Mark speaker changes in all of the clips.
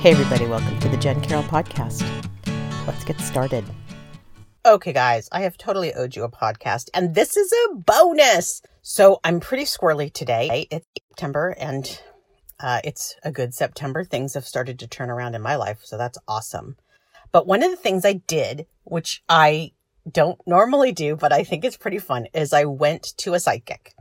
Speaker 1: Hey, everybody, welcome to the Jen Carole podcast. Let's get started. Okay, guys, I have totally owed you a podcast, and this is a bonus. So I'm pretty squirrely today. It's September, and uh, it's a good September. Things have started to turn around in my life, so that's awesome. But one of the things I did, which I don't normally do, but I think it's pretty fun, is I went to a psychic.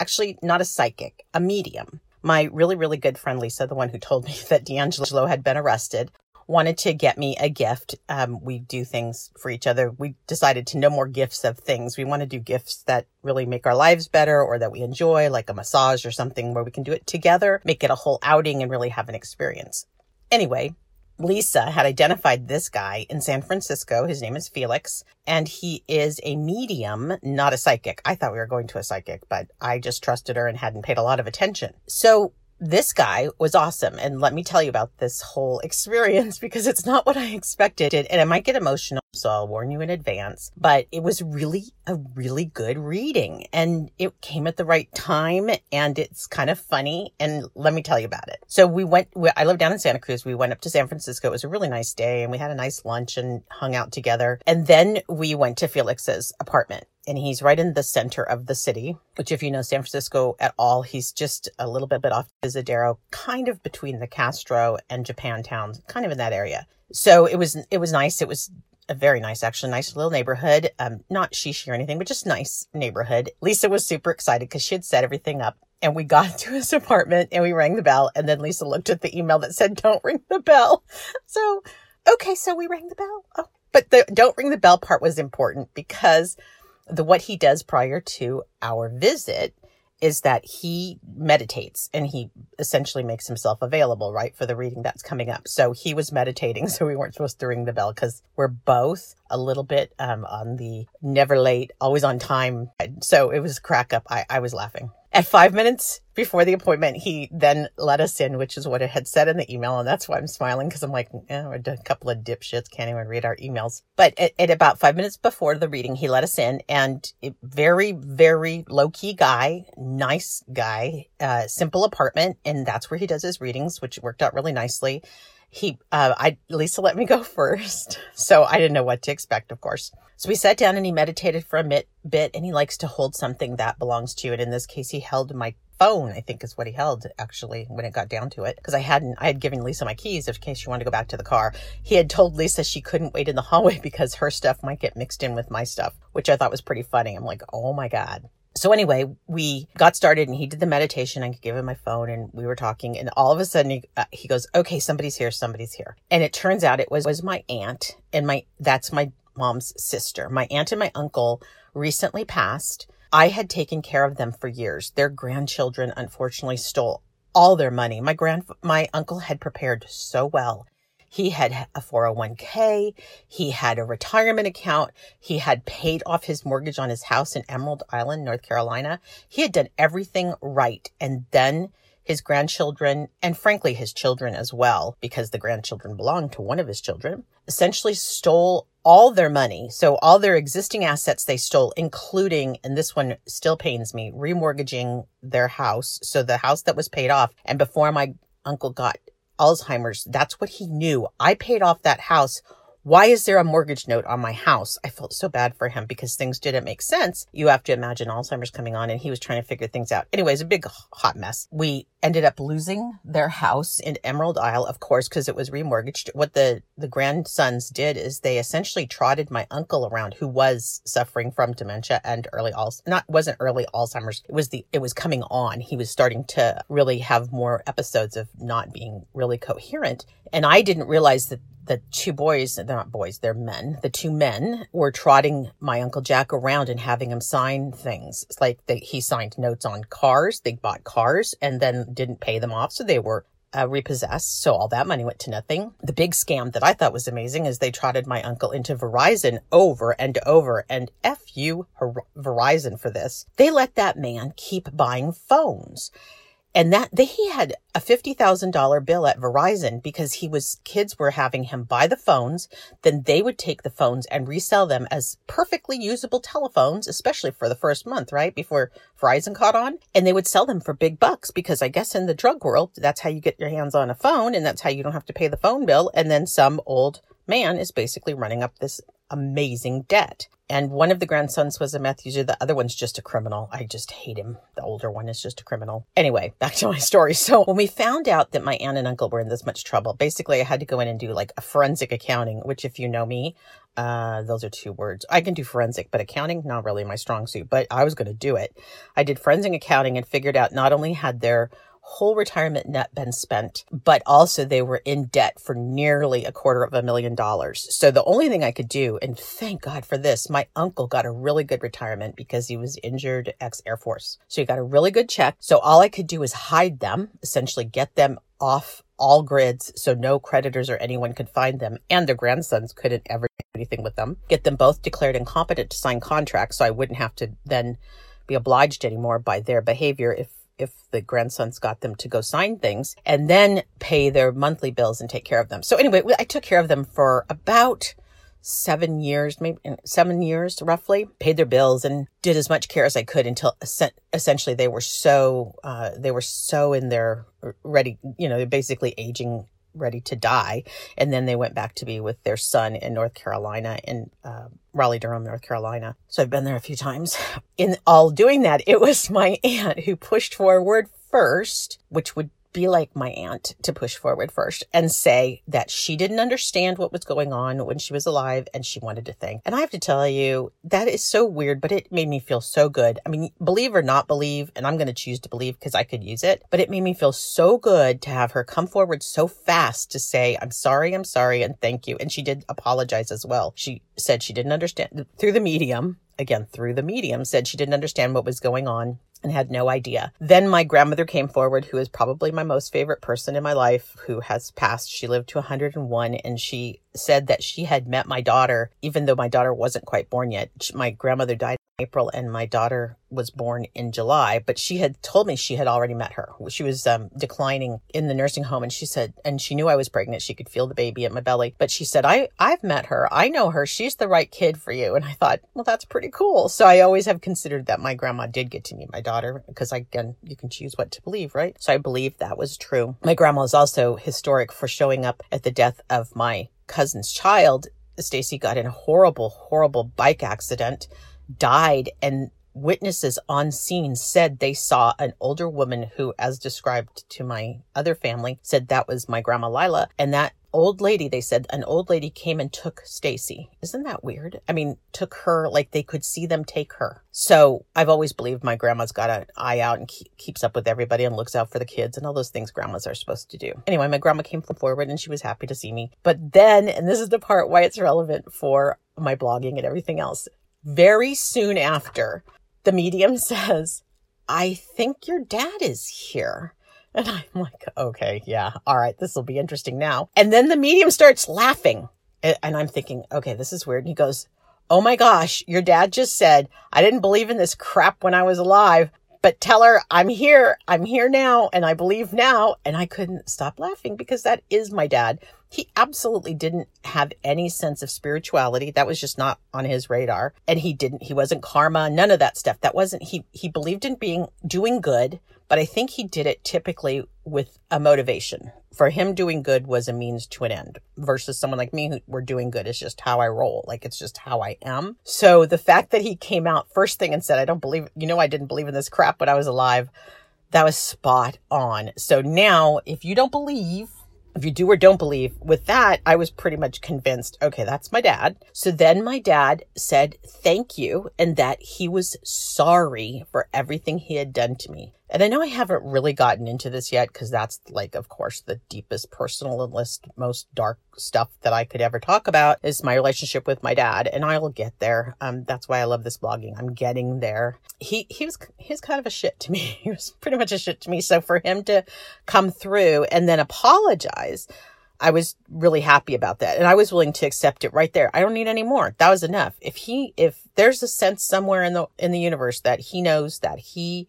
Speaker 1: Actually, not a psychic, a medium my really, really good friend Lisa, the one who told me that DeAngelo had been arrested, wanted to get me a gift. Um, we do things for each other. We decided to no more gifts of things. We want to do gifts that really make our lives better or that we enjoy, like a massage or something where we can do it together, make it a whole outing and really have an experience. Anyway, Lisa had identified this guy in San Francisco. His name is Felix, and he is a medium, not a psychic. I thought we were going to a psychic, but I just trusted her and hadn't paid a lot of attention. So this guy was awesome. And let me tell you about this whole experience because it's not what I expected. And I might get emotional, so I'll warn you in advance. But it was really a really good reading and it came at the right time and it's kind of funny. And let me tell you about it. So we went, I live down in Santa Cruz. We went up to San Francisco. It was a really nice day and we had a nice lunch and hung out together. And then we went to Felix's apartment and he's right in the center of the city, which if you know San Francisco at all, he's just a little bit, bit off Isidero, kind of between the Castro and Japantown, kind of in that area. So it was, it was nice. It was a very nice, actually nice little neighborhood. Um, not shishy or anything, but just nice neighborhood. Lisa was super excited because she had set everything up and we got to his apartment and we rang the bell. And then Lisa looked at the email that said, don't ring the bell. So, okay. So we rang the bell. Oh, but the don't ring the bell part was important because the what he does prior to our visit is that he meditates and he essentially makes himself available, right, for the reading that's coming up. So he was meditating, so we weren't supposed to ring the bell because we're both a little bit um, on the never late, always on time. So it was crack up. I, I was laughing. At five minutes before the appointment, he then let us in, which is what it had said in the email. And that's why I'm smiling because I'm like, eh, we're a couple of dipshits, can't even read our emails. But at, at about five minutes before the reading, he let us in and it, very, very low key guy, nice guy, uh, simple apartment. And that's where he does his readings, which worked out really nicely he uh, I Lisa let me go first, so I didn't know what to expect, of course. So we sat down and he meditated for a bit, bit, and he likes to hold something that belongs to you. And in this case, he held my phone. I think is what he held actually when it got down to it, because I hadn't I had given Lisa my keys in case she wanted to go back to the car. He had told Lisa she couldn't wait in the hallway because her stuff might get mixed in with my stuff, which I thought was pretty funny. I'm like, oh my god. So anyway, we got started and he did the meditation. I gave him my phone and we were talking and all of a sudden he, uh, he goes, okay, somebody's here. Somebody's here. And it turns out it was, was my aunt and my, that's my mom's sister. My aunt and my uncle recently passed. I had taken care of them for years. Their grandchildren unfortunately stole all their money. My grand, my uncle had prepared so well. He had a 401k. He had a retirement account. He had paid off his mortgage on his house in Emerald Island, North Carolina. He had done everything right. And then his grandchildren, and frankly, his children as well, because the grandchildren belonged to one of his children, essentially stole all their money. So all their existing assets they stole, including, and this one still pains me, remortgaging their house. So the house that was paid off. And before my uncle got Alzheimer's. That's what he knew. I paid off that house why is there a mortgage note on my house? I felt so bad for him because things didn't make sense. You have to imagine Alzheimer's coming on and he was trying to figure things out. Anyways, a big hot mess. We ended up losing their house in Emerald Isle, of course, because it was remortgaged. What the, the grandsons did is they essentially trotted my uncle around who was suffering from dementia and early Alzheimer's. Not, wasn't early Alzheimer's. It was the, it was coming on. He was starting to really have more episodes of not being really coherent. And I didn't realize that the two boys, they're not boys, they're men. The two men were trotting my Uncle Jack around and having him sign things. It's like they, he signed notes on cars. They bought cars and then didn't pay them off. So they were uh, repossessed. So all that money went to nothing. The big scam that I thought was amazing is they trotted my uncle into Verizon over and over and F you Verizon for this. They let that man keep buying phones And that they, he had a $50,000 bill at Verizon because he was, kids were having him buy the phones. Then they would take the phones and resell them as perfectly usable telephones, especially for the first month, right? Before Verizon caught on. And they would sell them for big bucks because I guess in the drug world, that's how you get your hands on a phone and that's how you don't have to pay the phone bill. And then some old man is basically running up this amazing debt. And one of the grandsons was a meth user. The other one's just a criminal. I just hate him. The older one is just a criminal. Anyway, back to my story. So when we found out that my aunt and uncle were in this much trouble, basically I had to go in and do like a forensic accounting, which if you know me, uh, those are two words. I can do forensic, but accounting, not really my strong suit, but I was going to do it. I did forensic accounting and figured out not only had their whole retirement net been spent, but also they were in debt for nearly a quarter of a million dollars. So the only thing I could do, and thank God for this, my uncle got a really good retirement because he was injured ex Air Force. So he got a really good check. So all I could do was hide them, essentially get them off all grids so no creditors or anyone could find them and their grandsons couldn't ever do anything with them. Get them both declared incompetent to sign contracts so I wouldn't have to then be obliged anymore by their behavior if if the grandsons got them to go sign things and then pay their monthly bills and take care of them. So anyway, I took care of them for about seven years, maybe seven years roughly, paid their bills and did as much care as I could until essentially they were so, uh, they were so in their ready, you know, they're basically aging ready to die. And then they went back to be with their son in North Carolina in uh, Raleigh, Durham, North Carolina. So I've been there a few times. In all doing that, it was my aunt who pushed forward first, which would be like my aunt to push forward first and say that she didn't understand what was going on when she was alive and she wanted to think. And I have to tell you, that is so weird, but it made me feel so good. I mean, believe or not believe, and I'm going to choose to believe because I could use it, but it made me feel so good to have her come forward so fast to say, I'm sorry, I'm sorry, and thank you. And she did apologize as well. She said she didn't understand through the medium again through the medium said she didn't understand what was going on and had no idea. Then my grandmother came forward, who is probably my most favorite person in my life, who has passed. She lived to 101 and she said that she had met my daughter, even though my daughter wasn't quite born yet. My grandmother died April and my daughter was born in July, but she had told me she had already met her. She was um, declining in the nursing home and she said, and she knew I was pregnant. She could feel the baby at my belly, but she said, I, I've met her. I know her. She's the right kid for you. And I thought, well, that's pretty cool. So I always have considered that my grandma did get to meet my daughter because again, you can choose what to believe, right? So I believe that was true. My grandma is also historic for showing up at the death of my cousin's child. Stacy got in a horrible, horrible bike accident died and witnesses on scene said they saw an older woman who, as described to my other family, said that was my grandma Lila. And that old lady, they said an old lady came and took Stacy. Isn't that weird? I mean, took her like they could see them take her. So I've always believed my grandma's got an eye out and keep, keeps up with everybody and looks out for the kids and all those things grandmas are supposed to do. Anyway, my grandma came forward and she was happy to see me. But then, and this is the part why it's relevant for my blogging and everything else very soon after, the medium says, I think your dad is here. And I'm like, okay, yeah, all right, this will be interesting now. And then the medium starts laughing. And I'm thinking, okay, this is weird. And he goes, Oh my gosh, your dad just said, I didn't believe in this crap when I was alive, but tell her I'm here. I'm here now and I believe now. And I couldn't stop laughing because that is my dad he absolutely didn't have any sense of spirituality. That was just not on his radar. And he didn't, he wasn't karma, none of that stuff. That wasn't, he, he believed in being, doing good, but I think he did it typically with a motivation. For him, doing good was a means to an end versus someone like me who were doing good is just how I roll. Like it's just how I am. So the fact that he came out first thing and said, I don't believe, you know, I didn't believe in this crap when I was alive. That was spot on. So now if you don't believe if you do or don't believe, with that, I was pretty much convinced, okay, that's my dad. So then my dad said thank you and that he was sorry for everything he had done to me. And I know I haven't really gotten into this yet because that's like, of course, the deepest personalist, most dark stuff that I could ever talk about is my relationship with my dad. And I will get there. Um, that's why I love this blogging. I'm getting there. He, he was, he's kind of a shit to me. He was pretty much a shit to me. So for him to come through and then apologize, I was really happy about that. And I was willing to accept it right there. I don't need any more. That was enough. If he, if there's a sense somewhere in the, in the universe that he knows that he,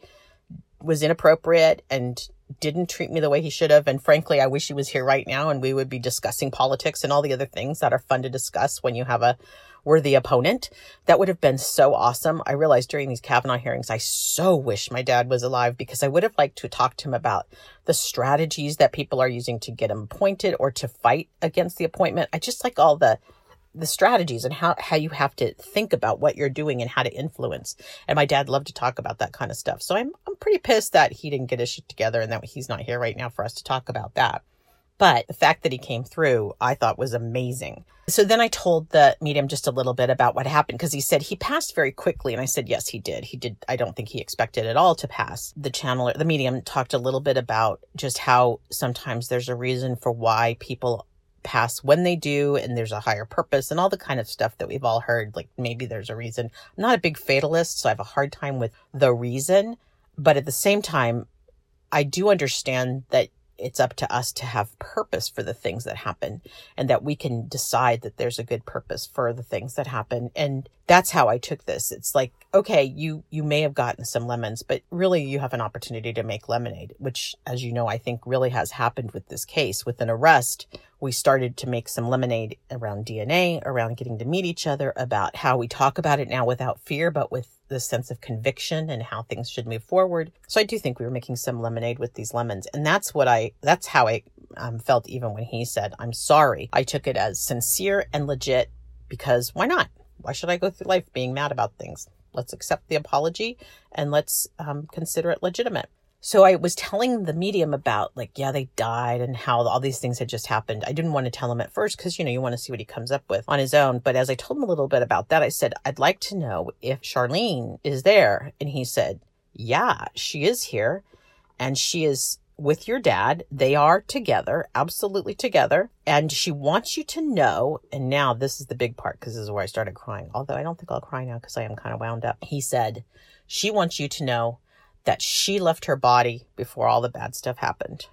Speaker 1: was inappropriate and didn't treat me the way he should have. And frankly, I wish he was here right now and we would be discussing politics and all the other things that are fun to discuss when you have a worthy opponent. That would have been so awesome. I realized during these Kavanaugh hearings, I so wish my dad was alive because I would have liked to talk to him about the strategies that people are using to get him appointed or to fight against the appointment. I just like all the the strategies and how, how you have to think about what you're doing and how to influence. And my dad loved to talk about that kind of stuff. So I'm, I'm pretty pissed that he didn't get his shit together and that he's not here right now for us to talk about that. But the fact that he came through, I thought was amazing. So then I told the medium just a little bit about what happened because he said he passed very quickly. And I said, yes, he did. He did. I don't think he expected at all to pass. The channeler, the medium talked a little bit about just how sometimes there's a reason for why people pass when they do and there's a higher purpose and all the kind of stuff that we've all heard. Like maybe there's a reason. I'm not a big fatalist, so I have a hard time with the reason. But at the same time, I do understand that it's up to us to have purpose for the things that happen and that we can decide that there's a good purpose for the things that happen. And that's how i took this. It's like okay you you may have gotten some lemons but really you have an opportunity to make lemonade which as you know i think really has happened with this case. With an arrest we started to make some lemonade around dna around getting to meet each other about how we talk about it now without fear but with the sense of conviction and how things should move forward. So I do think we were making some lemonade with these lemons. And that's what I, that's how I um, felt even when he said, I'm sorry. I took it as sincere and legit because why not? Why should I go through life being mad about things? Let's accept the apology and let's um, consider it legitimate. So I was telling the medium about like, yeah, they died and how all these things had just happened. I didn't want to tell him at first because, you know, you want to see what he comes up with on his own. But as I told him a little bit about that, I said, I'd like to know if Charlene is there. And he said, yeah, she is here and she is with your dad. They are together, absolutely together. And she wants you to know. And now this is the big part because this is where I started crying. Although I don't think I'll cry now because I am kind of wound up. He said, she wants you to know that she left her body before all the bad stuff happened.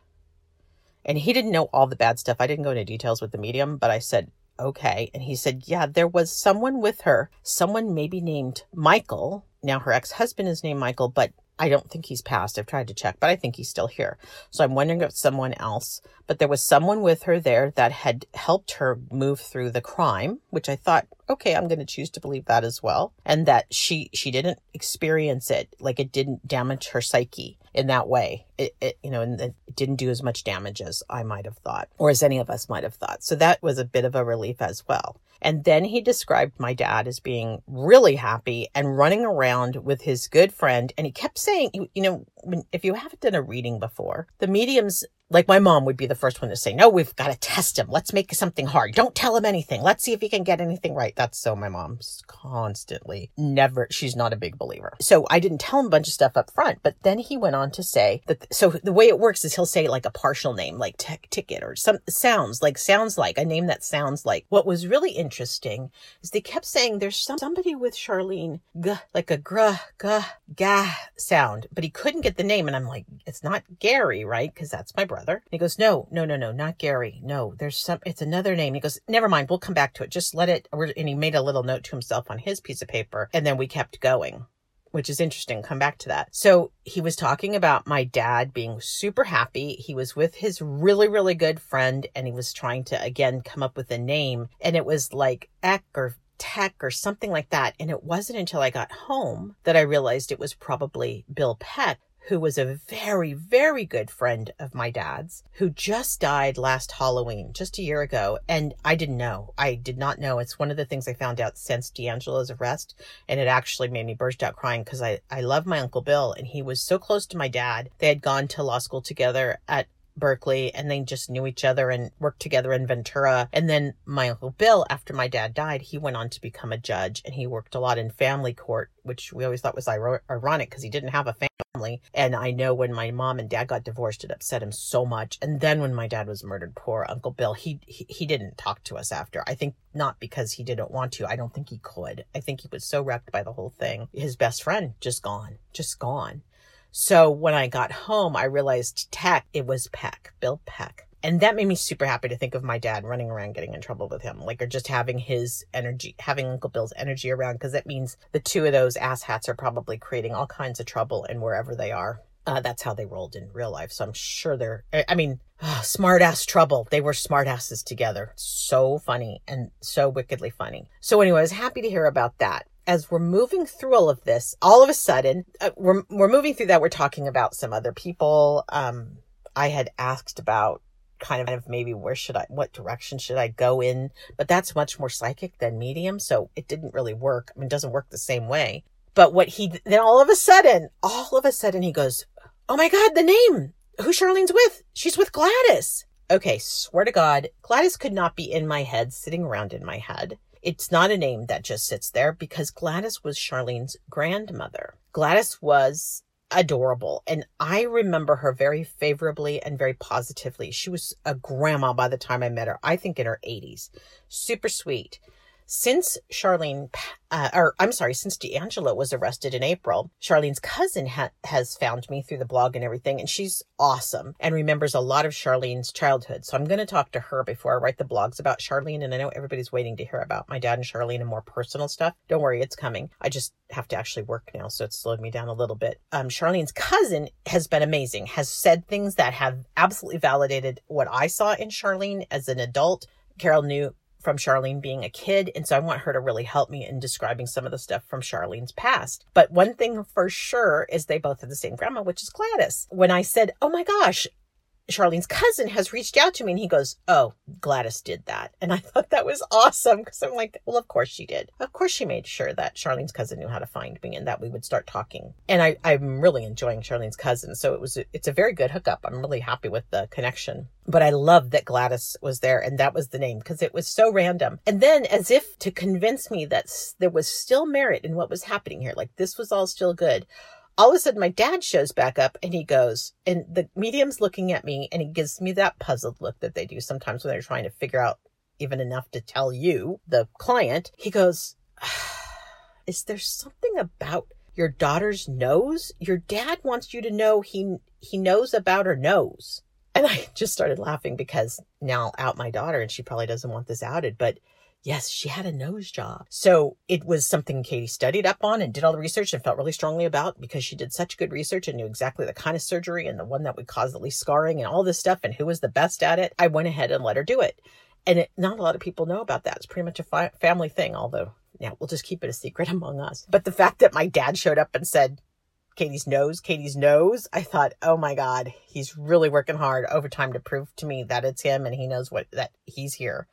Speaker 1: And he didn't know all the bad stuff. I didn't go into details with the medium, but I said, okay. And he said, yeah, there was someone with her, someone maybe named Michael. Now her ex husband is named Michael, but I don't think he's passed. I've tried to check, but I think he's still here. So I'm wondering if someone else, but there was someone with her there that had helped her move through the crime, which I thought, okay, I'm going to choose to believe that as well. And that she, she didn't experience it like it didn't damage her psyche in that way. It, it you know, and it didn't do as much damage as I might have thought or as any of us might have thought. So that was a bit of a relief as well. And then he described my dad as being really happy and running around with his good friend. And he kept saying, you know, if you haven't done a reading before, the mediums like my mom would be the first one to say, no, we've got to test him. Let's make something hard. Don't tell him anything. Let's see if he can get anything right. That's so my mom's constantly never, she's not a big believer. So I didn't tell him a bunch of stuff up front, but then he went on to say that, so the way it works is he'll say like a partial name, like t- ticket or some sounds like, sounds like a name that sounds like. What was really interesting is they kept saying there's some, somebody with Charlene, like a gr, g, ga sound, but he couldn't get the name. And I'm like, it's not Gary, right? Cause that's my brother brother. he goes, no, no, no, no, not Gary. No, there's some, it's another name. He goes, never mind. We'll come back to it. Just let it. And he made a little note to himself on his piece of paper. And then we kept going which is interesting. Come back to that. So he was talking about my dad being super happy. He was with his really, really good friend and he was trying to again come up with a name and it was like Eck or Tech or something like that. And it wasn't until I got home that I realized it was probably Bill Peck who was a very, very good friend of my dad's, who just died last Halloween, just a year ago. And I didn't know. I did not know. It's one of the things I found out since DeAngelo's arrest. And it actually made me burst out crying because I, I love my Uncle Bill and he was so close to my dad. They had gone to law school together at Berkeley and they just knew each other and worked together in Ventura. And then my Uncle Bill, after my dad died, he went on to become a judge and he worked a lot in family court, which we always thought was ironic because he didn't have a family. And I know when my mom and dad got divorced, it upset him so much. And then when my dad was murdered, poor Uncle Bill, he, he, he didn't talk to us after. I think not because he didn't want to. I don't think he could. I think he was so wrecked by the whole thing. His best friend just gone, just gone. So when I got home, I realized Tech, it was Peck, Bill Peck. And that made me super happy to think of my dad running around getting in trouble with him, like, or just having his energy, having Uncle Bill's energy around, because that means the two of those asshats are probably creating all kinds of trouble and wherever they are. Uh, that's how they rolled in real life. So I'm sure they're, I mean, oh, smart ass trouble. They were smart asses together. So funny and so wickedly funny. So anyway, I was happy to hear about that. As we're moving through all of this, all of a sudden, uh, we're, we're moving through that. We're talking about some other people. Um, I had asked about kind of maybe where should I, what direction should I go in? But that's much more psychic than medium. So it didn't really work. I mean, it doesn't work the same way. But what he, then all of a sudden, all of a sudden he goes, Oh my God, the name. Who Charlene's with? She's with Gladys. Okay, swear to God, Gladys could not be in my head, sitting around in my head. It's not a name that just sits there because Gladys was Charlene's grandmother. Gladys was adorable. And I remember her very favorably and very positively. She was a grandma by the time I met her, I think in her 80s. Super sweet. Since Charlene, uh, or I'm sorry, since DeAngelo was arrested in April, Charlene's cousin ha- has found me through the blog and everything, and she's awesome and remembers a lot of Charlene's childhood. So I'm going to talk to her before I write the blogs about Charlene. And I know everybody's waiting to hear about my dad and Charlene and more personal stuff. Don't worry, it's coming. I just have to actually work now, so it's slowed me down a little bit. Um, Charlene's cousin has been amazing, has said things that have absolutely validated what I saw in Charlene as an adult. Carol knew from Charlene being a kid. And so I want her to really help me in describing some of the stuff from Charlene's past. But one thing for sure is they both have the same grandma, which is Gladys. When I said, Oh my gosh, Charlene's cousin has reached out to me and he goes, Oh, Gladys did that. And I thought that was awesome because I'm like, Well, of course she did. Of course she made sure that Charlene's cousin knew how to find me and that we would start talking. And I, I'm really enjoying Charlene's cousin. So it was, it's a very good hookup. I'm really happy with the connection. But I love that Gladys was there and that was the name because it was so random. And then as if to convince me that there was still merit in what was happening here, like this was all still good all of a sudden my dad shows back up and he goes and the medium's looking at me and he gives me that puzzled look that they do sometimes when they're trying to figure out even enough to tell you the client. He goes is there something about your daughter's nose? Your dad wants you to know he he knows about her nose. And i just started laughing because now out my daughter and she probably doesn't want this outed but Yes, she had a nose job. So it was something Katie studied up on and did all the research and felt really strongly about because she did such good research and knew exactly the kind of surgery and the one that would cause the least scarring and all this stuff and who was the best at it. I went ahead and let her do it. And it, not a lot of people know about that. It's pretty much a fi- family thing, although now we'll just keep it a secret among us. But the fact that my dad showed up and said, Katie's nose, Katie's nose. I thought, oh my God, he's really working hard overtime to prove to me that it's him and he knows what, that he's here.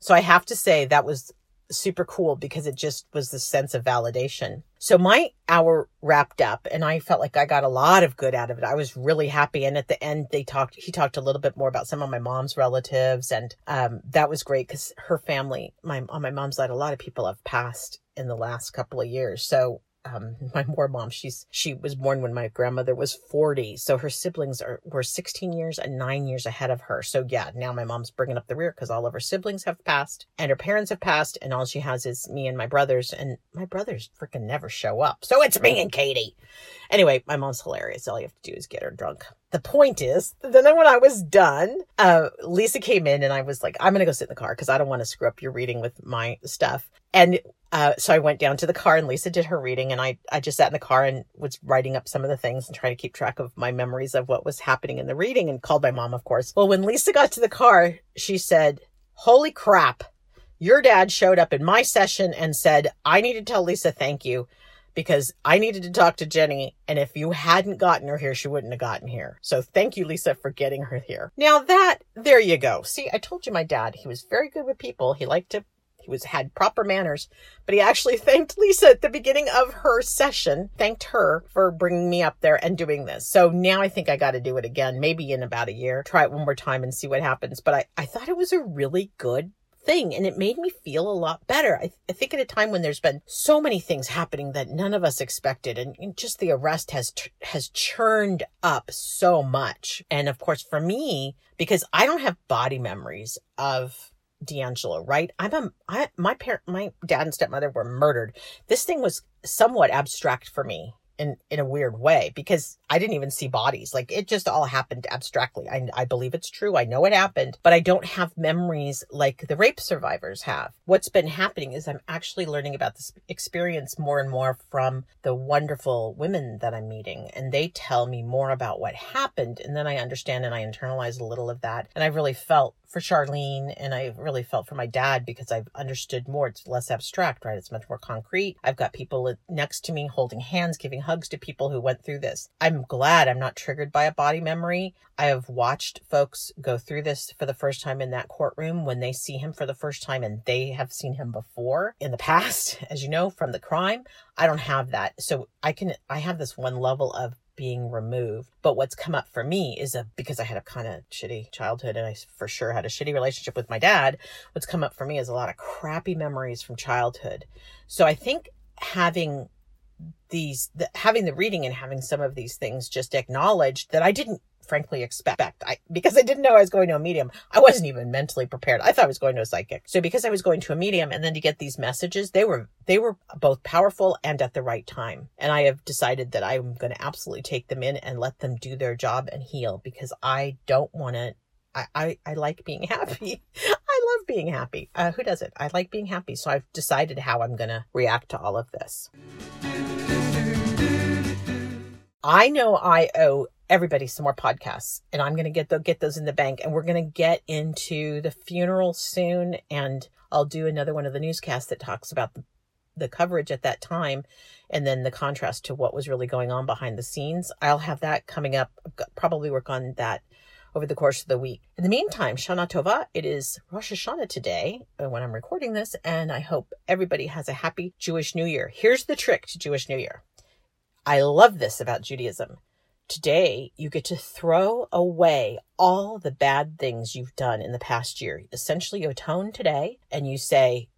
Speaker 1: So I have to say that was super cool because it just was the sense of validation. So my hour wrapped up and I felt like I got a lot of good out of it. I was really happy. And at the end, they talked, he talked a little bit more about some of my mom's relatives. And, um, that was great because her family, my, on my mom's side, a lot of people have passed in the last couple of years. So um, my more mom, she's, she was born when my grandmother was 40. So her siblings are, were 16 years and nine years ahead of her. So yeah, now my mom's bringing up the rear because all of her siblings have passed and her parents have passed. And all she has is me and my brothers and my brothers freaking never show up. So it's me and Katie. Anyway, my mom's hilarious. All you have to do is get her drunk. The point is, then when I was done, uh, Lisa came in and I was like, I'm going to go sit in the car because I don't want to screw up your reading with my stuff. And uh, so I went down to the car and Lisa did her reading and I, I just sat in the car and was writing up some of the things and trying to keep track of my memories of what was happening in the reading and called my mom, of course. Well, when Lisa got to the car, she said, holy crap. Your dad showed up in my session and said, I need to tell Lisa thank you because I needed to talk to Jenny. And if you hadn't gotten her here, she wouldn't have gotten here. So thank you, Lisa, for getting her here. Now that, there you go. See, I told you my dad, he was very good with people. He liked to he was had proper manners, but he actually thanked Lisa at the beginning of her session, thanked her for bringing me up there and doing this. So now I think I got to do it again, maybe in about a year, try it one more time and see what happens. But I, I thought it was a really good thing and it made me feel a lot better. I, th- I, think at a time when there's been so many things happening that none of us expected and, and just the arrest has t- has churned up so much. And of course for me because I don't have body memories of DeAngelo, right? I'm a, I, my parent, my dad and stepmother were murdered. This thing was somewhat abstract for me. In in a weird way because I didn't even see bodies. Like it just all happened abstractly. I I believe it's true. I know it happened, but I don't have memories like the rape survivors have. What's been happening is I'm actually learning about this experience more and more from the wonderful women that I'm meeting and they tell me more about what happened and then I understand and I internalize a little of that. And I've really felt for Charlene and I really felt for my dad because I've understood more. It's less abstract, right? It's much more concrete. I've got people next to me holding hands, giving hugs to people who went through this. I'm glad I'm not triggered by a body memory. I have watched folks go through this for the first time in that courtroom when they see him for the first time and they have seen him before in the past, as you know, from the crime. I don't have that. So I can, I have this one level of being removed. But what's come up for me is a because I had a kind of shitty childhood and I for sure had a shitty relationship with my dad. What's come up for me is a lot of crappy memories from childhood. So I think having these the, having the reading and having some of these things just acknowledged that I didn't frankly expect. I because I didn't know I was going to a medium. I wasn't even mentally prepared. I thought I was going to a psychic. So because I was going to a medium and then to get these messages, they were they were both powerful and at the right time. And I have decided that I'm going to absolutely take them in and let them do their job and heal because I don't want to I, I, I like being happy. I love being happy. Uh, who doesn't? I like being happy. So I've decided how I'm going to react to all of this. I know I owe everybody some more podcasts and I'm going to get the, get those in the bank and we're going to get into the funeral soon and I'll do another one of the newscasts that talks about the, the coverage at that time and then the contrast to what was really going on behind the scenes. I'll have that coming up. probably work on that over the course of the week. In the meantime, Shana Tova, it is Rosh Hashanah today uh, when I'm recording this, and I hope everybody has a happy Jewish New Year. Here's the trick to Jewish New Year. I love this about Judaism. Today, you get to throw away all the bad things you've done in the past year. Essentially, you atone today and you say,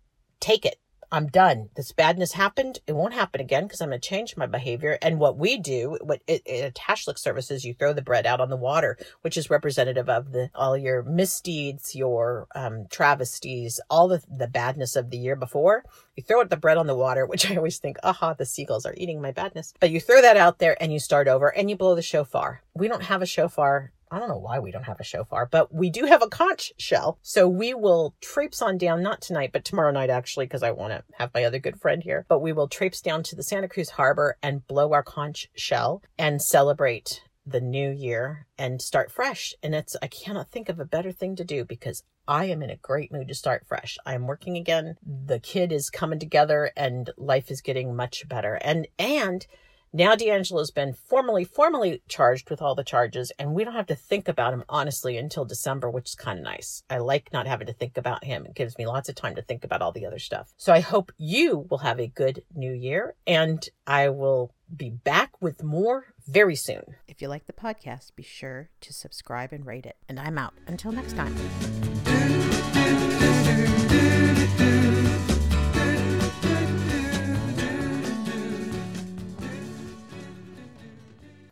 Speaker 1: take it. I'm done. This badness happened. It won't happen again because I'm going to change my behavior. And what we do, what it, it, services, you throw the bread out on the water, which is representative of the all your misdeeds, your um, travesties, all the the badness of the year before. You throw the bread on the water, which I always think, aha, the seagulls are eating my badness. But you throw that out there and you start over and you blow the shofar. We don't have a shofar I don't know why we don't have a shofar, but we do have a conch shell. So we will traipse on down, not tonight, but tomorrow night actually, because I want to have my other good friend here. But we will traipse down to the Santa Cruz Harbor and blow our conch shell and celebrate the new year and start fresh. And it's, I cannot think of a better thing to do because I am in a great mood to start fresh. I am working again. The kid is coming together and life is getting much better. And, and, now DeAngelo's been formally, formally charged with all the charges, and we don't have to think about him honestly until December, which is kind of nice. I like not having to think about him. It gives me lots of time to think about all the other stuff. So I hope you will have a good new year, and I will be back with more very soon. If you like the podcast, be sure to subscribe and rate it. And I'm out. Until next time.